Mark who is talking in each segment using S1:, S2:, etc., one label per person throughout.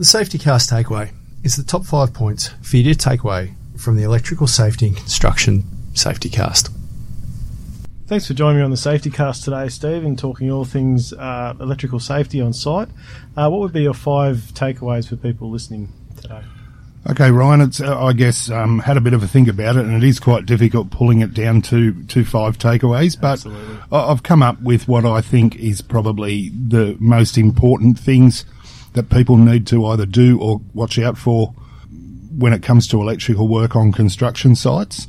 S1: The Safety Cast takeaway is the top five points for you to take away from the Electrical Safety and Construction Safety Cast.
S2: Thanks for joining me on the Safety Cast today, Steve, and talking all things uh, electrical safety on site. Uh, what would be your five takeaways for people listening today?
S3: Okay, Ryan, it's uh, I guess um, had a bit of a think about it, and it is quite difficult pulling it down to to five takeaways. But
S2: Absolutely.
S3: I've come up with what I think is probably the most important things that people need to either do or watch out for when it comes to electrical work on construction sites.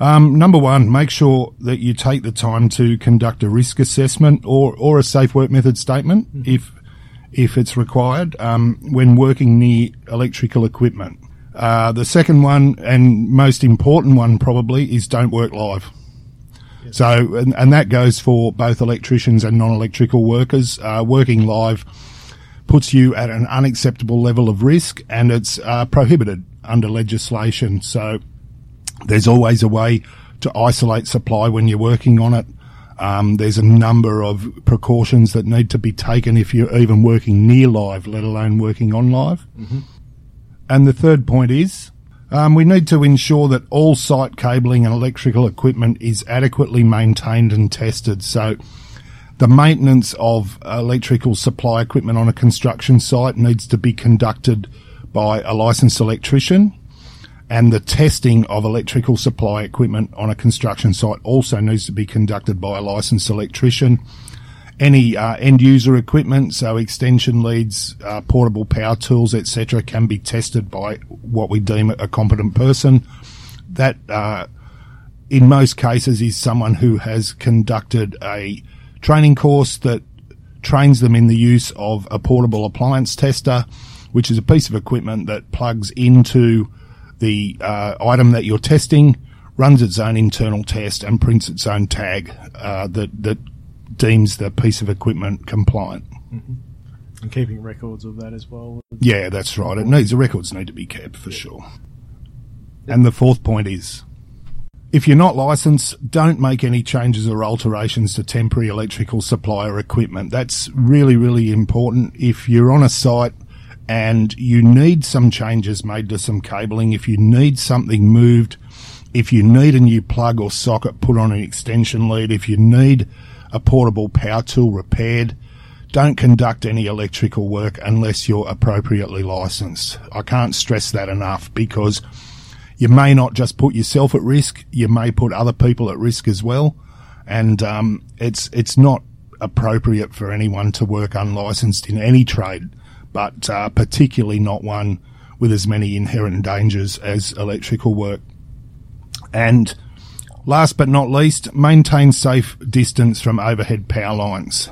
S3: Um, number one, make sure that you take the time to conduct a risk assessment or, or a safe work method statement if if it's required um, when working near electrical equipment. Uh, the second one and most important one probably is don't work live. So, and, and that goes for both electricians and non-electrical workers. Uh, working live puts you at an unacceptable level of risk and it's uh, prohibited under legislation. So there's always a way to isolate supply when you're working on it. Um, there's a number of precautions that need to be taken if you're even working near live, let alone working on live. And the third point is um, we need to ensure that all site cabling and electrical equipment is adequately maintained and tested. So the maintenance of electrical supply equipment on a construction site needs to be conducted by a licensed electrician and the testing of electrical supply equipment on a construction site also needs to be conducted by a licensed electrician. Any uh, end user equipment, so extension leads, uh, portable power tools, etc., can be tested by what we deem a competent person. That, uh, in most cases, is someone who has conducted a training course that trains them in the use of a portable appliance tester, which is a piece of equipment that plugs into the uh, item that you're testing, runs its own internal test, and prints its own tag uh, that that deems the piece of equipment compliant.
S2: And keeping records of that as well.
S3: Yeah, that's right. It needs the records need to be kept for sure. And the fourth point is if you're not licensed, don't make any changes or alterations to temporary electrical supply or equipment. That's really, really important. If you're on a site and you need some changes made to some cabling, if you need something moved, if you need a new plug or socket put on an extension lead, if you need a portable power tool repaired, don't conduct any electrical work unless you're appropriately licensed. I can't stress that enough because you may not just put yourself at risk, you may put other people at risk as well. And um, it's it's not appropriate for anyone to work unlicensed in any trade, but uh, particularly not one with as many inherent dangers as electrical work. And last but not least, maintain safe distance from overhead power lines.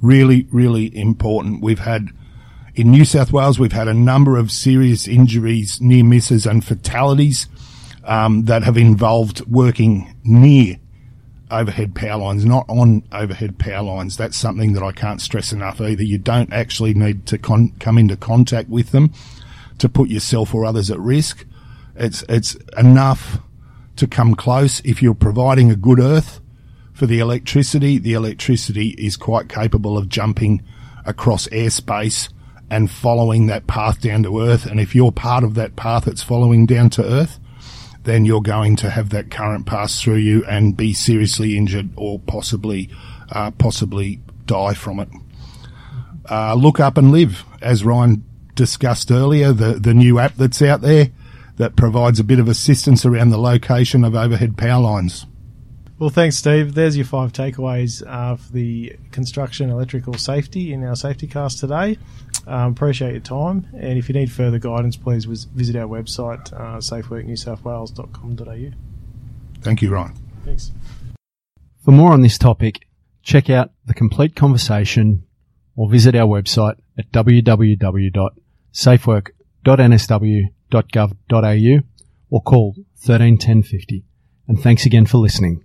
S3: Really, really important. We've had in New South Wales, we've had a number of serious injuries, near misses, and fatalities um, that have involved working near overhead power lines, not on overhead power lines. That's something that I can't stress enough either. You don't actually need to con- come into contact with them to put yourself or others at risk. It's it's enough to come close if you're providing a good earth for the electricity. The electricity is quite capable of jumping across airspace and following that path down to earth. And if you're part of that path that's following down to earth, then you're going to have that current pass through you and be seriously injured or possibly, uh, possibly die from it. Uh, look up and live, as Ryan discussed earlier, the, the new app that's out there that provides a bit of assistance around the location of overhead power lines.
S2: Well, thanks, Steve. There's your five takeaways uh, for the construction electrical safety in our safety cast today. Um, appreciate your time. And if you need further guidance, please visit our website, uh, safeworknewsouthwales.com.au.
S3: Thank you, Ryan.
S2: Thanks.
S1: For more on this topic, check out the complete conversation or visit our website at www.safework.nsw.gov.au or call 131050. And thanks again for listening.